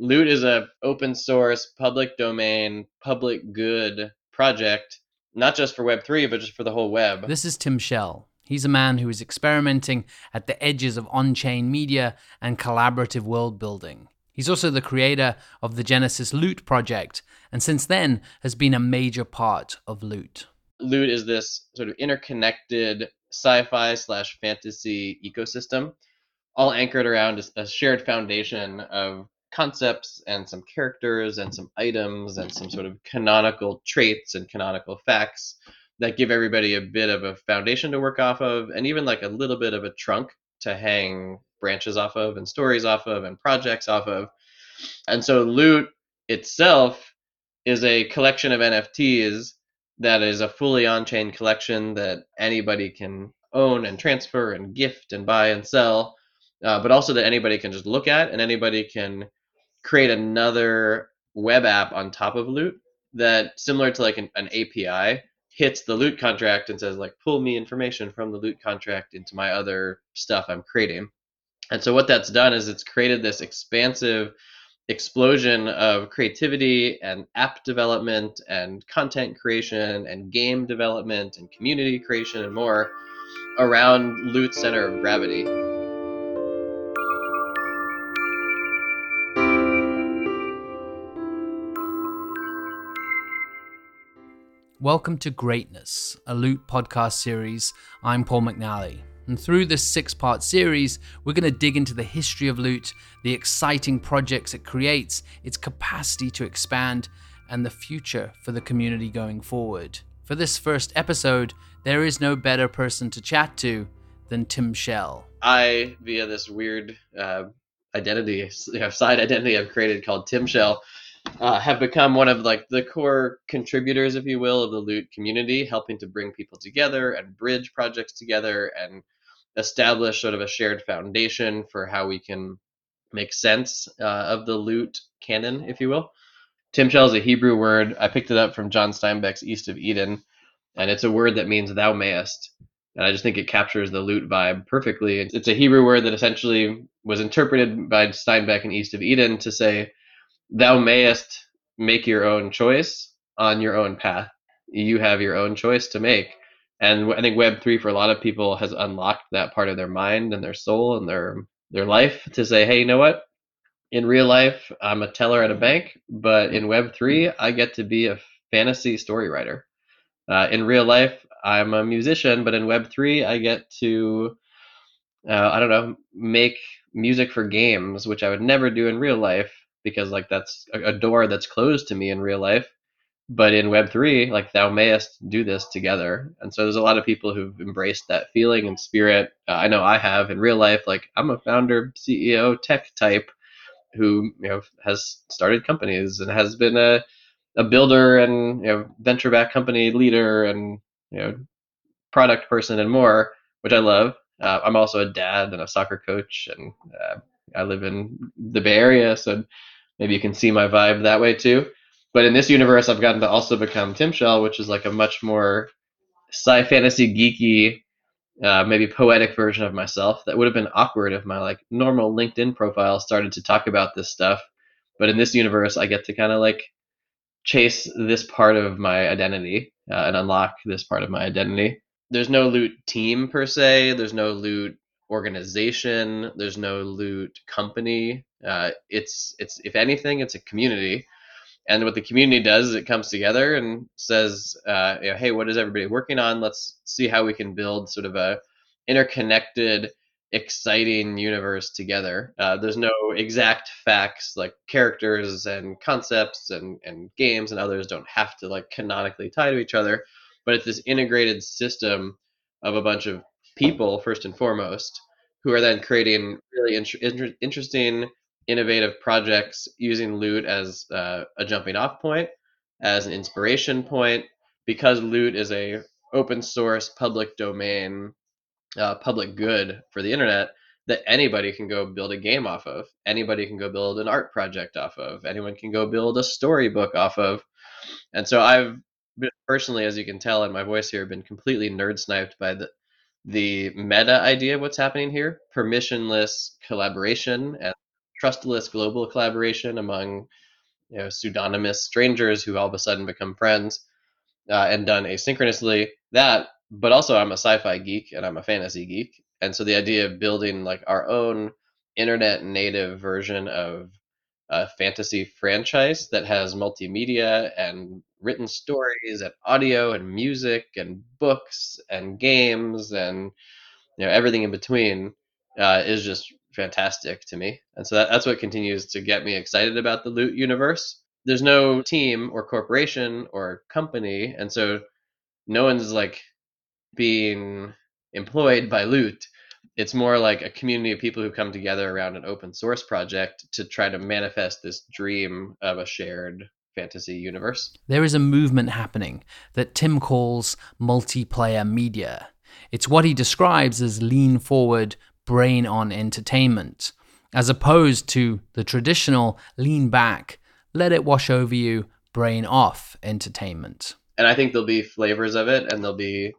Loot is a open source, public domain, public good project, not just for Web3, but just for the whole web. This is Tim Shel. He's a man who is experimenting at the edges of on chain media and collaborative world building. He's also the creator of the Genesis Loot project, and since then has been a major part of Loot. Loot is this sort of interconnected sci fi slash fantasy ecosystem, all anchored around a shared foundation of concepts and some characters and some items and some sort of canonical traits and canonical facts that give everybody a bit of a foundation to work off of and even like a little bit of a trunk to hang branches off of and stories off of and projects off of. And so Loot itself is a collection of NFTs that is a fully on chain collection that anybody can own and transfer and gift and buy and sell, uh, but also that anybody can just look at and anybody can create another web app on top of Loot that, similar to like an, an API, hits the Loot contract and says like pull me information from the Loot contract into my other stuff I'm creating. And so what that's done is it's created this expansive explosion of creativity and app development and content creation and game development and community creation and more around Loot's center of gravity. Welcome to Greatness, a Loot podcast series. I'm Paul McNally. And through this six part series, we're going to dig into the history of Loot, the exciting projects it creates, its capacity to expand, and the future for the community going forward. For this first episode, there is no better person to chat to than Tim Shel. I, via this weird uh, identity, side identity I've created called Tim Shel, uh, have become one of like the core contributors, if you will, of the Loot community, helping to bring people together and bridge projects together and establish sort of a shared foundation for how we can make sense uh, of the loot canon, if you will. Tim Shel is a Hebrew word. I picked it up from John Steinbeck's East of Eden, and it's a word that means thou mayest. And I just think it captures the loot vibe perfectly. It's a Hebrew word that essentially was interpreted by Steinbeck in East of Eden to say, thou mayest make your own choice on your own path. You have your own choice to make and I think Web three for a lot of people has unlocked that part of their mind and their soul and their their life to say, hey, you know what? In real life, I'm a teller at a bank, but in Web three, I get to be a fantasy story writer. Uh, in real life, I'm a musician, but in Web three, I get to uh, I don't know make music for games, which I would never do in real life because like that's a, door that's closed to me in real life. But in web3 like thou mayest do this together. And so there's a lot of people who've embraced that feeling and spirit. Uh, i know i have in real life. Like i'm a founder ceo tech type who you know has started companies and has been a, a builder and you know venture back company leader and you know product person and more which i love. Uh, i'm also a dad and a soccer coach and uh, i live in the bay area. So maybe you can see my vibe that way too but in this universe, I've gotten to also become Tim Shel, which is like a much more sci fantasy geeky, uh, maybe poetic version of myself. That would have been awkward if my like normal LinkedIn profile started to talk about this stuff. But in this universe, I get to kind of like chase this part of my identity uh, and unlock this part of my identity. There's no loot team per se. There's no loot organization. There's no loot company. Uh, it's it's if anything, it's a community and what the community does is it comes together and says, uh, you know, hey, what is everybody working on? Let's see how we can build sort of a interconnected, exciting universe together. Uh, there's no exact facts like characters and concepts and, and games and others don't have to like canonically tie to each other, but it's this integrated system of a bunch of people first and foremost who are then creating really inter- interesting innovative projects using Loot as uh, a jumping off point, as an inspiration point, because Loot is a open source public domain uh, public good for the internet that anybody can go build a game off of. Anybody can go build an art project off of. Anyone can go build a storybook off of. And so i've personally as you can tell in my voice here been completely nerd sniped by the the meta idea of what's happening here. Permissionless collaboration and trustless global collaboration among you know pseudonymous strangers who all of a sudden become friends uh, and done asynchronously. That but also i'm a sci-fi geek and i'm a fantasy geek. And so the idea of building like our own internet native version of a fantasy franchise that has multimedia and written stories and audio and music and books and games and you know everything in between uh, is just fantastic to me and so that, that's what continues to get me excited about the loot universe there's no team or corporation or company and so no one's like being employed by loot it's more like a community of people who come together around an open source project to try to manifest this dream of a shared fantasy universe. There is a movement happening that Tim calls multiplayer media. It's what he describes as lean forward, brain on entertainment, as opposed to the traditional lean back, let it wash over you, brain off entertainment. And I think there'll be flavors of it and there'll be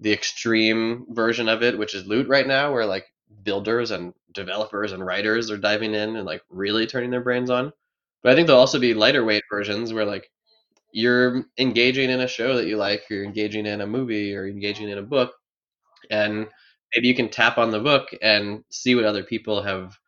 the extreme version of it, which is loot right now, where like builders and developers and writers are diving in and like really turning their brains on. But I think there'll also be lighter weight versions where like you're engaging in a show that you like, you're engaging in a movie or engaging in a book, and maybe you can tap on the book and see what other people have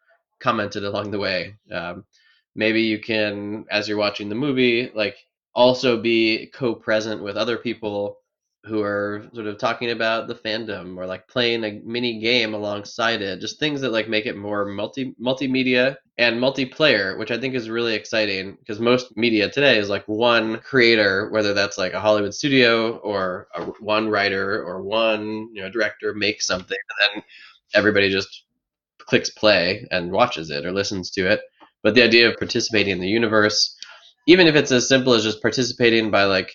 commented along the way. Um, maybe you can, as you're watching the movie, like also be co-present with other people who are sort of talking about the fandom or like playing a mini game alongside it just things that like make it more multi multimedia and multiplayer which i think is really exciting because most media today is like one creator whether that's like a hollywood studio or a, one writer or one you know director makes something and then everybody just clicks play and watches it or listens to it. But the idea of participating in the universe even if it's as simple as just participating by like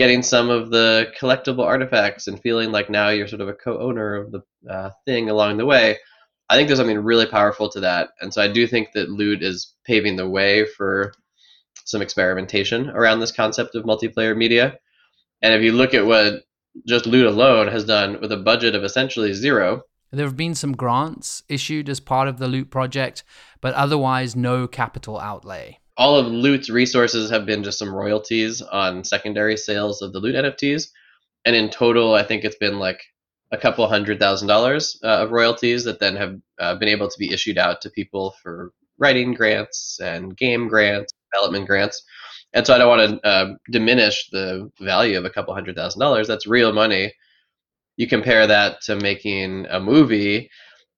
getting some of the collectible artifacts and feeling like now you're sort of a co-owner of the uh, thing along the way i think there's something really powerful to that. And so i do think that loot is paving the way for some experimentation around this concept of multiplayer media. And if you look at what just loot alone has done with a budget of essentially zero there have been some grants issued as part of the loot project but otherwise no capital outlay all of Loot's resources have been just some royalties on secondary sales of the Loot NFTs, and in total, I think it's been like a couple hundred thousand dollars uh, of royalties that then have uh, been able to be issued out to people for writing grants and game grants, development grants. And so I don't want to uh, diminish the value of a couple hundred thousand dollars. That's real money. You compare that to making a movie.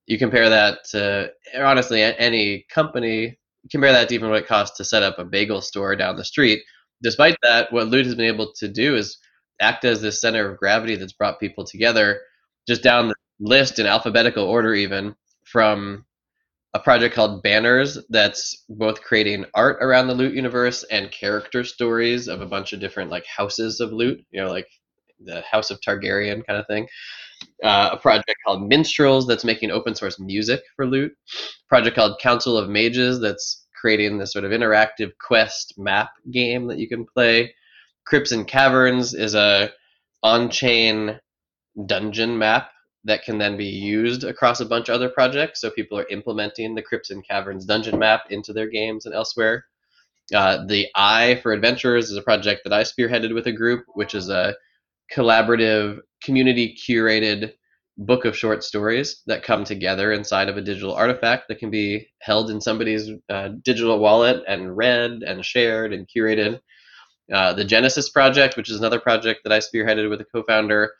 You compare that to honestly any company compare that to even what it costs to set up a bagel store down the street. Despite that, what Loot has been able to do is act as this center of gravity that's brought people together just down the list in alphabetical order, even from a project called Banners that's both creating art around the Loot universe and character stories of a bunch of different like houses of Loot, you know, like the House of Targaryen kind of thing. Uh, a project called Minstrels that's making open source music for Loot. A project called Council of Mages that's creating this sort of interactive quest map game that you can play. Crypts and Caverns is a on-chain dungeon map that can then be used across a bunch of other projects. So people are implementing the Crypts and Caverns dungeon map into their games and elsewhere. Uh, the Eye for Adventurers is a project that I spearheaded with a group, which is a collaborative, community curated book of short stories that come together inside of a digital artifact that can be held in somebody's uh, digital wallet and read and shared and curated. Uh, the Genesis Project, which is another project that I spearheaded with a co founder,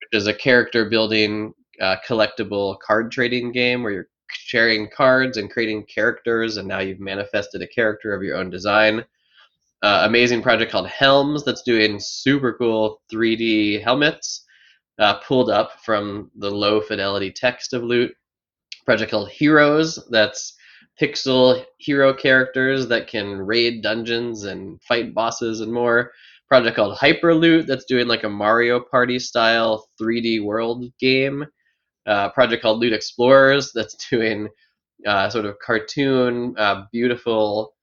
which is a character building uh, collectible card trading game where you're sharing cards and creating characters, and now you've manifested a character of your own design uh, amazing project called Helms that's doing super cool 3D helmets uh, pulled up from the low fidelity text of Loot. Project called Heroes that's pixel hero characters that can raid dungeons and fight bosses and more. Project called Hyperloot that's doing like a Mario Party style 3D world game. Uh, project called Loot Explorers that's doing uh, sort of cartoon, uh, beautiful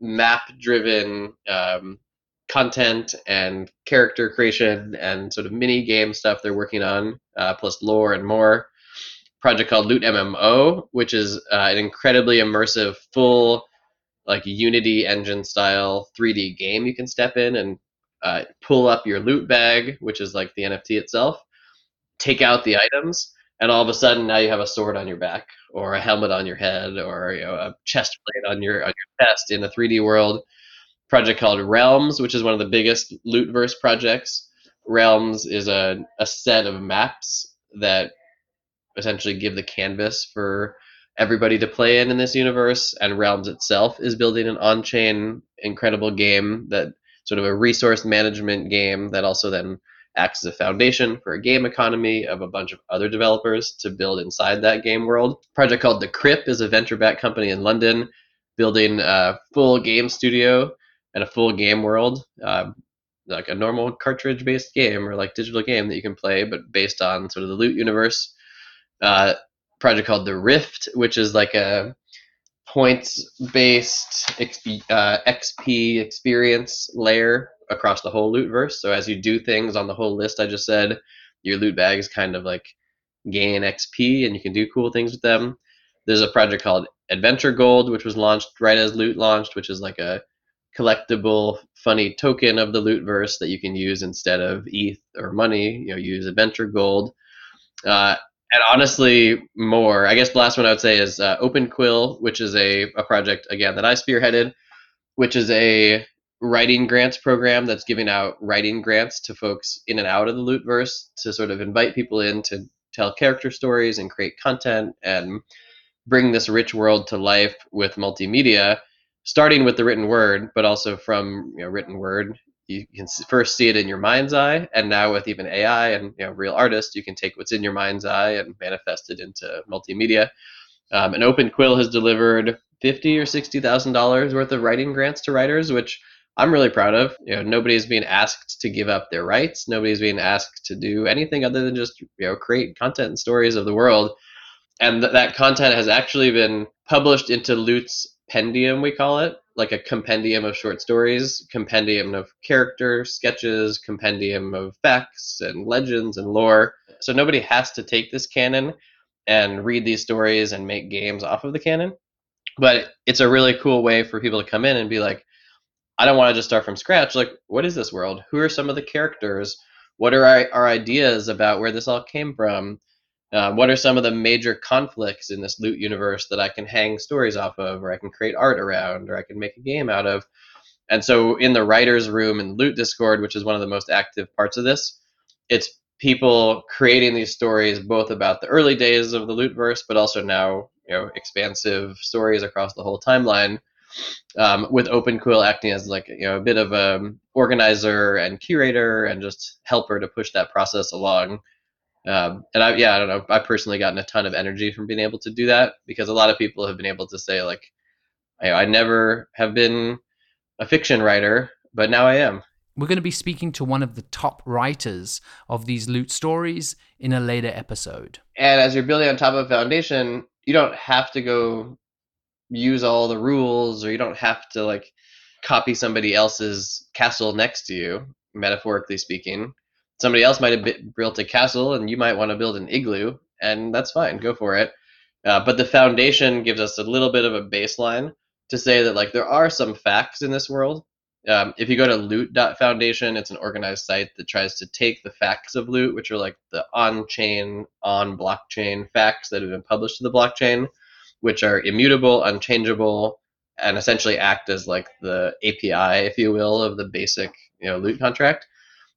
map driven um, content and character creation and sort of mini game stuff they're working on, uh, plus lore and more. project called Loot MMO, which is uh, an incredibly immersive, full like Unity engine style 3D game you can step in and uh, pull up your loot bag, which is like the NFT itself, take out the items, and all of a sudden now you have a sword on your back or a helmet on your head or you know, a chest plate on your on your chest in a 3D world. Project called Realms, which is one of the biggest lootverse projects. Realms is a, a set of maps that essentially give the canvas for everybody to play in in this universe. And Realms itself is building an on chain incredible game that sort of a resource management game that also then acts as a foundation for a game economy of a bunch of other developers to build inside that game world. A project called The Crypt is a venture backed company in London building a full game studio and a full game world. Uh, like a normal cartridge based game or like digital game that you can play, but based on sort of the loot universe. Uh, project called The Rift, which is like a points based XP, uh, XP experience layer across the whole loot verse. So as you do things on the whole list I just said, your loot bags kind of like gain XP and you can do cool things with them. There's a project called Adventure Gold, which was launched right as loot launched, which is like a collectible, funny token of the loot verse that you can use instead of ETH or money. You know, use Adventure Gold. Uh, and honestly, more. I guess the last one I would say is uh, Open Quill, which is a, a project again that I spearheaded, which is a writing grants program that's giving out writing grants to folks in and out of the lootverse to sort of invite people in to tell character stories and create content and bring this rich world to life with multimedia starting with the written word but also from you know, written word you can first see it in your mind's eye and now with even ai and you know, real artists you can take what's in your mind's eye and manifest it into multimedia. Um, open quill has delivered 50 or 60 thousand dollars worth of writing grants to writers which I'm really proud of. You know, nobody's being asked to give up their rights. Nobody's being asked to do anything other than just you know create content and stories of the world. And th- that content has actually been published into Loot's pendium, we call it, like a compendium of short stories, compendium of character sketches, compendium of facts and legends and lore. So nobody has to take this canon and read these stories and make games off of the canon. But it's a really cool way for people to come in and be like, I don't want to just start from scratch. Like, what is this world? Who are some of the characters? What are our, our ideas about where this all came from? Uh, what are some of the major conflicts in this loot universe that I can hang stories off of, or I can create art around, or I can make a game out of? And so, in the writers' room in Loot Discord, which is one of the most active parts of this, it's people creating these stories both about the early days of the lootverse, but also now you know expansive stories across the whole timeline um, with Open Quill acting as like you know a bit of a organizer and curator and just helper to push that process along. Um, and I yeah I don't know I personally gotten a ton of energy from being able to do that because a lot of people have been able to say like I, I never have been a fiction writer but now I am. We're going to be speaking to one of the top writers of these loot stories in a later episode. And as you're building on top of a foundation, you don't have to go use all the rules or you don't have to like copy somebody else's castle next to you metaphorically speaking. Somebody else might have built a castle and you might want to build an igloo and that's fine go for it. Uh, but the foundation gives us a little bit of a baseline to say that like there are some facts in this world. Um, if you go to loot.foundation it's an organized site that tries to take the facts of loot which are like the on-chain on blockchain facts that have been published to the blockchain which are immutable, unchangeable, and essentially act as like the API, if you will, of the basic you know loot contract.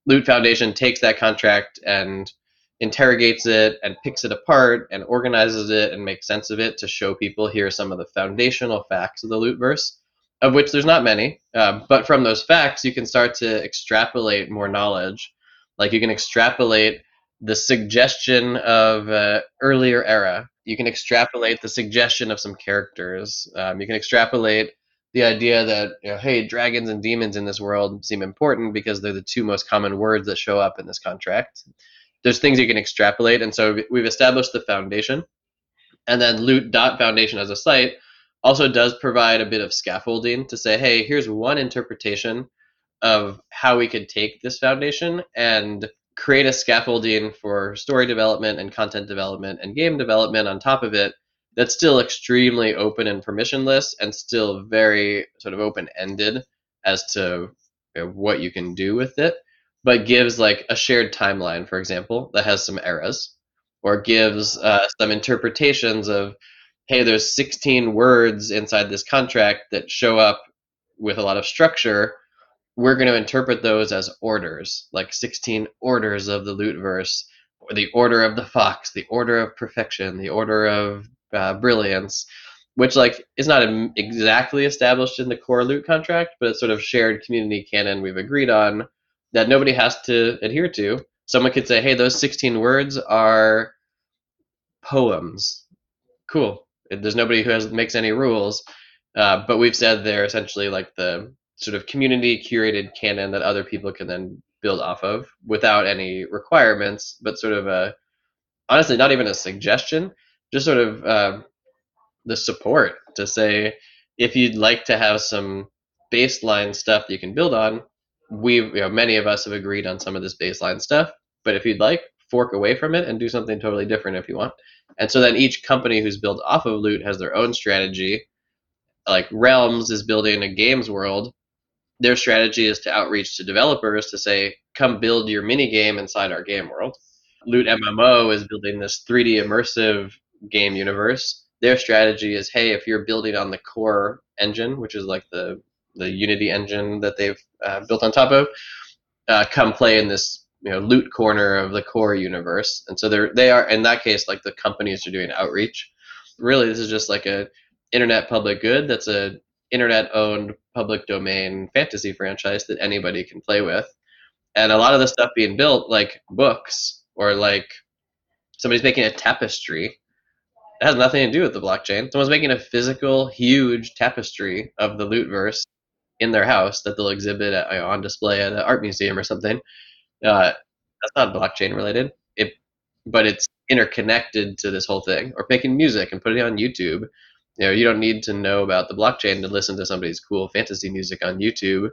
Loot Foundation takes that contract and interrogates it and picks it apart and organizes it and makes sense of it to show people here some of the foundational facts of the lootverse, of which there's not many. Uh, but from those facts, you can start to extrapolate more knowledge. Like you can extrapolate the suggestion of uh, earlier era you can extrapolate the suggestion of some characters. Um, you can extrapolate the idea that you know, hey, dragons and demons in this world seem important because they're the two most common words that show up in this contract. There's things you can extrapolate, and so we've established the foundation, and then Loot Dot Foundation as a site also does provide a bit of scaffolding to say, hey, here's one interpretation of how we could take this foundation and create a scaffolding for story development and content development and game development on top of it that's still extremely open and permissionless and still very sort of open ended as to you know, what you can do with it, but gives like a shared timeline, for example, that has some eras, or gives uh, some interpretations of, hey, there's 16 words inside this contract that show up with a lot of structure. We're going to interpret those as orders, like 16 orders of the loot verse, or the order of the fox, the order of perfection, the order of uh, brilliance, which like is not exactly established in the core loot contract, but it's sort of shared community canon we've agreed on that nobody has to adhere to. Someone could say, "Hey, those 16 words are poems." Cool. There's nobody who has makes any rules, uh, but we've said they're essentially like the sort of community curated canon that other people can then build off of without any requirements, but sort of a honestly not even a suggestion just sort of uh, the support to say if you'd like to have some baseline stuff you can build on, we you know many of us have agreed on some of this baseline stuff. But if you'd like, fork away from it and do something totally different if you want. And so then each company who's built off of Loot has their own strategy. Like Realms is building a games world. Their strategy is to outreach to developers to say, come build your mini game inside our game world. Loot MMO is building this 3D immersive game universe, their strategy is, hey, if you're building on the core engine, which is like the the Unity engine that they've uh, built on top of, uh, come play in this you know loot corner of the core universe. And so they're they are in that case like the companies are doing outreach. Really, this is just like a internet public good that's a internet owned public domain fantasy franchise that anybody can play with. And a lot of the stuff being built, like books or like somebody's making a tapestry it has nothing to do with the blockchain. Someone's making a physical, huge tapestry of the lootverse in their house that they'll exhibit at, on display at an art museum or something. Uh, that's not blockchain related. It, but it's interconnected to this whole thing. Or making music and putting it on YouTube. You know, you don't need to know about the blockchain to listen to somebody's cool fantasy music on YouTube.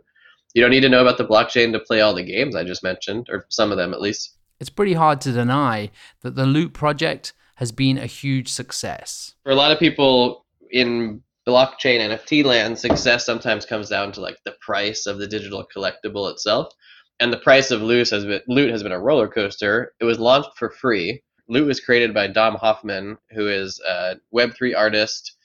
You don't need to know about the blockchain to play all the games I just mentioned, or some of them at least. It's pretty hard to deny that the Loot project has been a huge success. For a lot of people in blockchain NFT land, success sometimes comes down to like the price of the digital collectible itself. And the price of loot has been loot has been a roller coaster. It was launched for free. Loot was created by Dom Hofmann, who is a Web3 artist,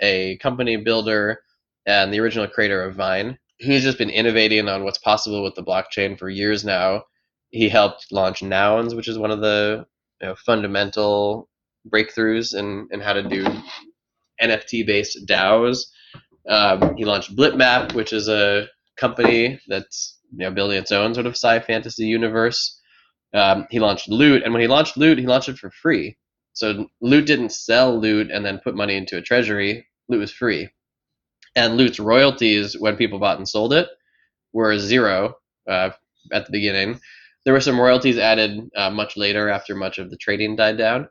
a company builder, and the original creator of Vine. He's just been innovating on what's possible with the blockchain for years now. He helped launch Nouns, which is one of the you know, fundamental breakthroughs in, in how to do NFT based DAOs. Um, he launched Blitmap, which is a company that's you know, building its own sort of sci fantasy universe. Um, he launched Loot, and when he launched Loot, he launched it for free. So Loot didn't sell Loot and then put money into a treasury. Loot was free, and Loot's royalties when people bought and sold it were zero uh, at the beginning. There were some royalties added uh, much later after much of the trading died down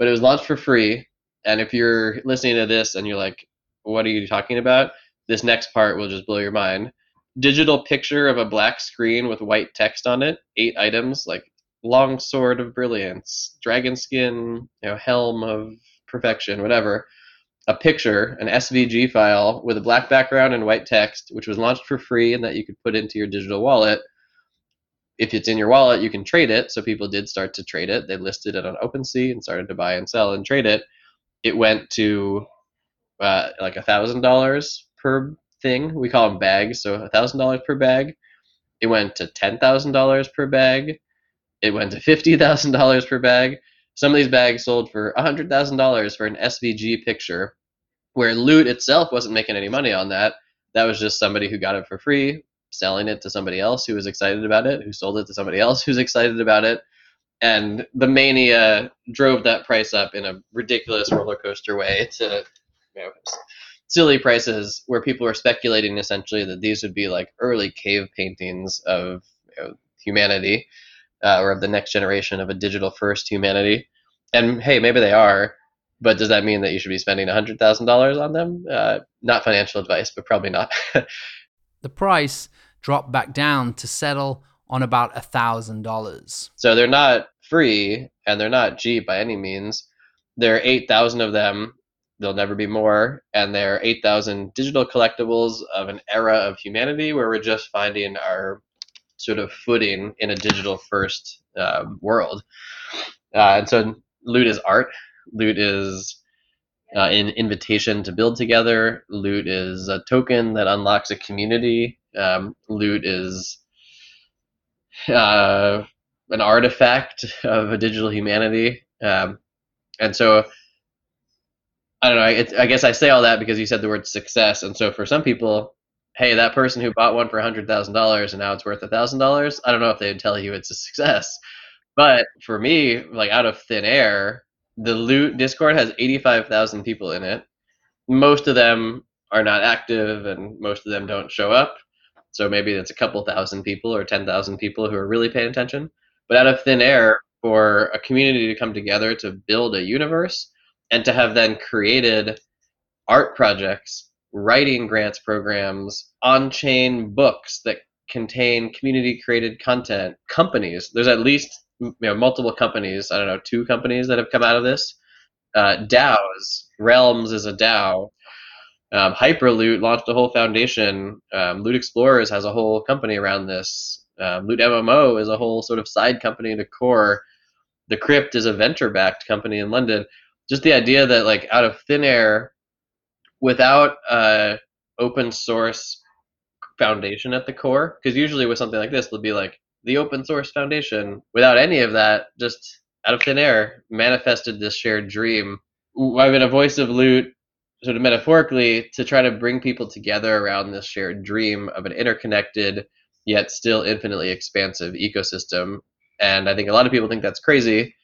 but it was launched for free. And if you're listening to this and you're like, what are you talking about? This next part will just blow your mind. Digital picture of a black screen with white text on it, eight items like long sword of brilliance, dragon skin, you know, helm of perfection, whatever. A picture, an SVG file with a black background and white text, which was launched for free and that you could put into your digital wallet if it's in your wallet, you can trade it. So people did start to trade it. They listed it on OpenSea and started to buy and sell and trade it. It went to uh, like a thousand dollars per thing. We call them bags, so a thousand dollars per bag. It went to ten thousand dollars per bag. It went to fifty thousand dollars per bag. Some of these bags sold for a hundred thousand dollars for an SVG picture, where Loot itself wasn't making any money on that. That was just somebody who got it for free, selling it to somebody else who was excited about it, who sold it to somebody else who's excited about it. And the mania drove that price up in a ridiculous roller coaster way to you know, silly prices where people were speculating essentially that these would be like early cave paintings of you know, humanity uh, or of the next generation of a digital first humanity. And hey, maybe they are, but does that mean that you should be spending $100,000 on them? Uh, not financial advice, but probably not. the price dropped back down to settle on about a thousand dollars. So they're not free and they're not cheap by any means. There are 8,000 of them. There'll never be more. And there are 8,000 digital collectibles of an era of humanity where we're just finding our sort of footing in a digital first um, world. Uh, and so loot is art. Loot is uh, an invitation to build together. Loot is a token that unlocks a community. Um, loot is uh, an artifact of a digital humanity. Um, and so I don't know. I, I guess I say all that because you said the word success, and so for some people, hey, that person who bought one for hundred thousand dollars and now it's worth a thousand dollars. I don't know if they'd tell you it's a success, but for me, like out of thin air, the loot Discord has eighty five thousand people in it. Most of them are not active, and most of them don't show up. So maybe it's a couple thousand people or ten thousand people who are really paying attention. But out of thin air, for a community to come together to build a universe and to have then created art projects, writing grants programs, on chain books that contain community created content, companies. There's at least you know, multiple companies, I don't know, two companies that have come out of this. Uh, DAOs, Realms is a DAO. Um, Hyperloot launched a whole foundation. Um, Loot Explorers has a whole company around this. Um, Loot MMO is a whole sort of side company to Core. The Crypt is a venture-backed company in London. Just the idea that like out of thin air, without uh, open source foundation at the core, because usually with something like this, it'll be like the open source foundation. Without any of that, just out of thin air, manifested this shared dream. I've been a voice of loot, sort of metaphorically, to try to bring people together around this shared dream of an interconnected yet still infinitely expansive ecosystem and I think a lot of people think that's crazy,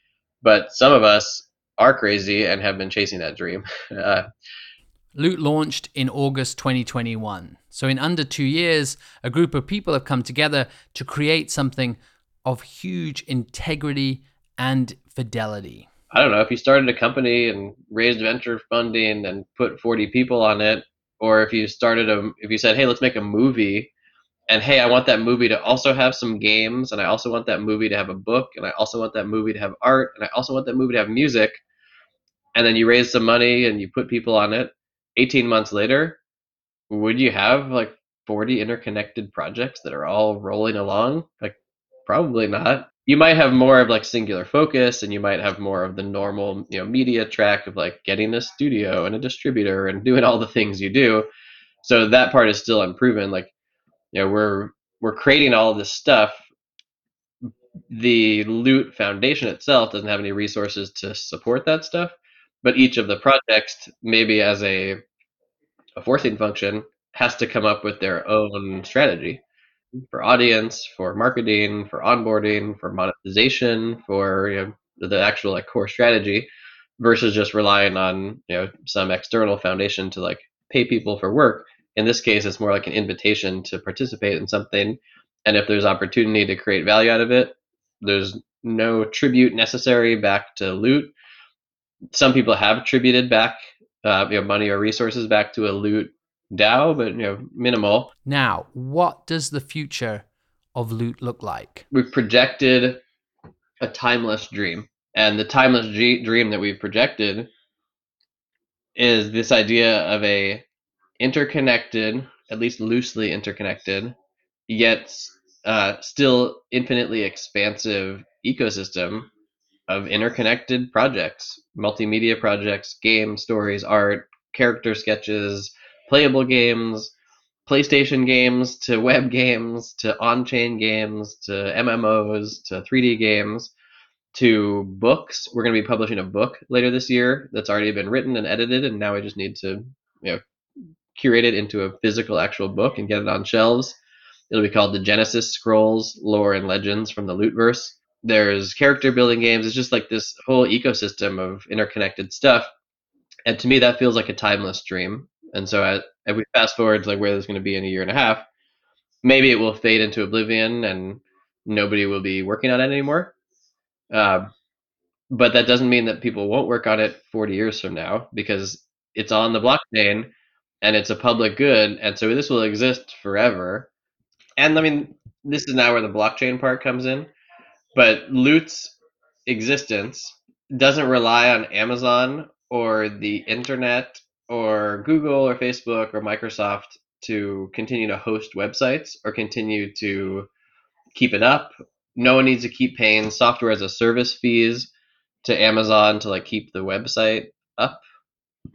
but some of us are crazy and have been chasing that dream. Uh, Loot launched in August 2021. So, in under two years, a group of people have come together to create something of huge integrity and fidelity. I don't know if you started a company and raised venture funding and put 40 people on it, or if you started a, if you said, hey, let's make a movie and hey, I want that movie to also have some games, and I also want that movie to have a book, and I also want that movie to have art, and I also want that movie to have music. And then you raise some money and you put people on it. 18 months later, would you have like 40 interconnected projects that are all rolling along? Like, probably not. You might have more of like singular focus, and you might have more of the normal, you know, media track of like getting a studio and a distributor and doing all the things you do. So that part is still unproven. Like you know we're we're creating all this stuff the loot foundation itself doesn't have any resources to support that stuff but each of the projects maybe as a a forcing function has to come up with their own strategy for audience for marketing for onboarding for monetization for you know, the actual like core strategy versus just relying on you know some external foundation to like pay people for work in this case, it's more like an invitation to participate in something. And if there's opportunity to create value out of it, there's no tribute necessary back to loot. Some people have attributed back uh, you know, money or resources back to a loot DAO, but you know, minimal. Now, what does the future of loot look like? We've projected a timeless dream, and the timeless g- dream that we've projected is this idea of a interconnected, at least loosely interconnected, yet uh, still infinitely expansive ecosystem of interconnected projects, multimedia projects, game stories, art, character sketches, playable games, PlayStation games to web games to on-chain games to MMOs to 3D games to books. We're going to be publishing a book later this year that's already been written and edited, and now we just need to you know curate it into a physical actual book and get it on shelves. It'll be called the Genesis Scrolls Lore and Legends from the Lootverse. There's character building games. It's just like this whole ecosystem of interconnected stuff. And to me, that feels like a timeless dream. And so, as, we fast forward to like where there's going to be in a year and a half, maybe it will fade into oblivion and nobody will be working on it anymore. Uh, but that doesn't mean that people won't work on it 40 years from now because it's on the blockchain and it's a public good, and so this will exist forever. and I mean, this is now where the blockchain part comes in. But Loot's existence doesn't rely on Amazon or the internet or Google or Facebook or Microsoft to continue to host websites or continue to keep it up. No one needs to keep paying software as a service fees to Amazon to like keep the website up.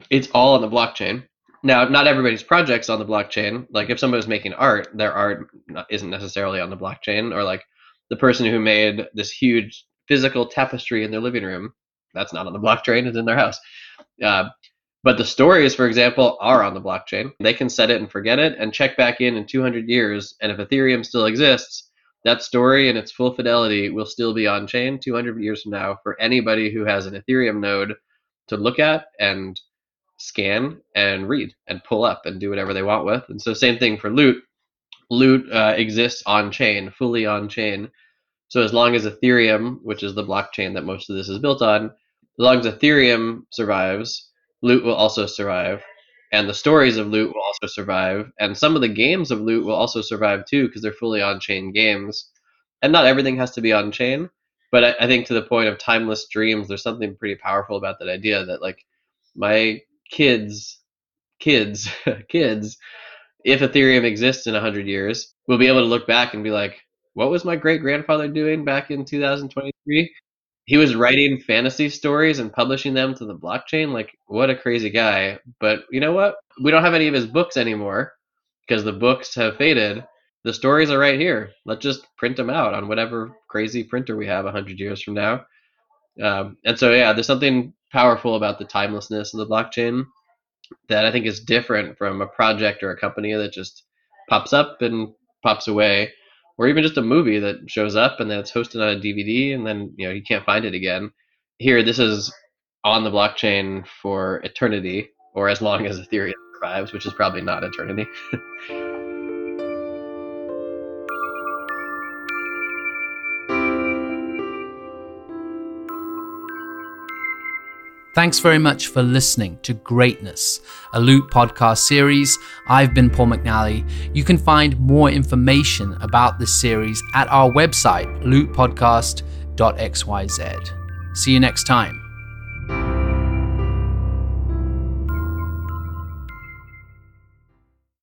It's all on the blockchain. Now, not everybody's project's on the blockchain. Like if somebody's making art, their art isn't necessarily on the blockchain. Or like the person who made this huge physical tapestry in their living room, that's not on the blockchain. It's in their house. Uh, but the stories, for example, are on the blockchain. They can set it and forget it and check back in in 200 years. And if Ethereum still exists, that story and its full fidelity will still be on chain 200 years from now for anybody who has an Ethereum node to look at and scan and read and pull up and do whatever they want with. And so, same thing for loot. Loot uh, exists on chain, fully on chain. So, as long as Ethereum, which is the blockchain that most of this is built on, as long as Ethereum survives, loot will also survive. And the stories of loot will also survive. And some of the games of loot will also survive too, because they're fully on chain games. And not everything has to be on chain. But I, I think to the point of timeless dreams, there's something pretty powerful about that idea that, like, my kids, kids, kids, if Ethereum exists in 100 years, we'll be able to look back and be like, what was my great grandfather doing back in 2023? he was writing fantasy stories and publishing them to the blockchain. Like, what a crazy guy. But you know what? We don't have any of his books anymore because the books have faded. The stories are right here. Let's just print them out on whatever crazy printer we have 100 years from now. Um, and so, yeah, there's something powerful about the timelessness of the blockchain that I think is different from a project or a company that just pops up and pops away or even just a movie that shows up and then it's hosted on a DVD and then you know you can't find it again. Here, this is on the blockchain for eternity, or as long as Ethereum survives, which is probably not eternity. Thanks very much for listening to Greatness, a Loot podcast series. I've been Paul McNally. You can find more information about this series at our website, lootpodcast.xyz. See you next time.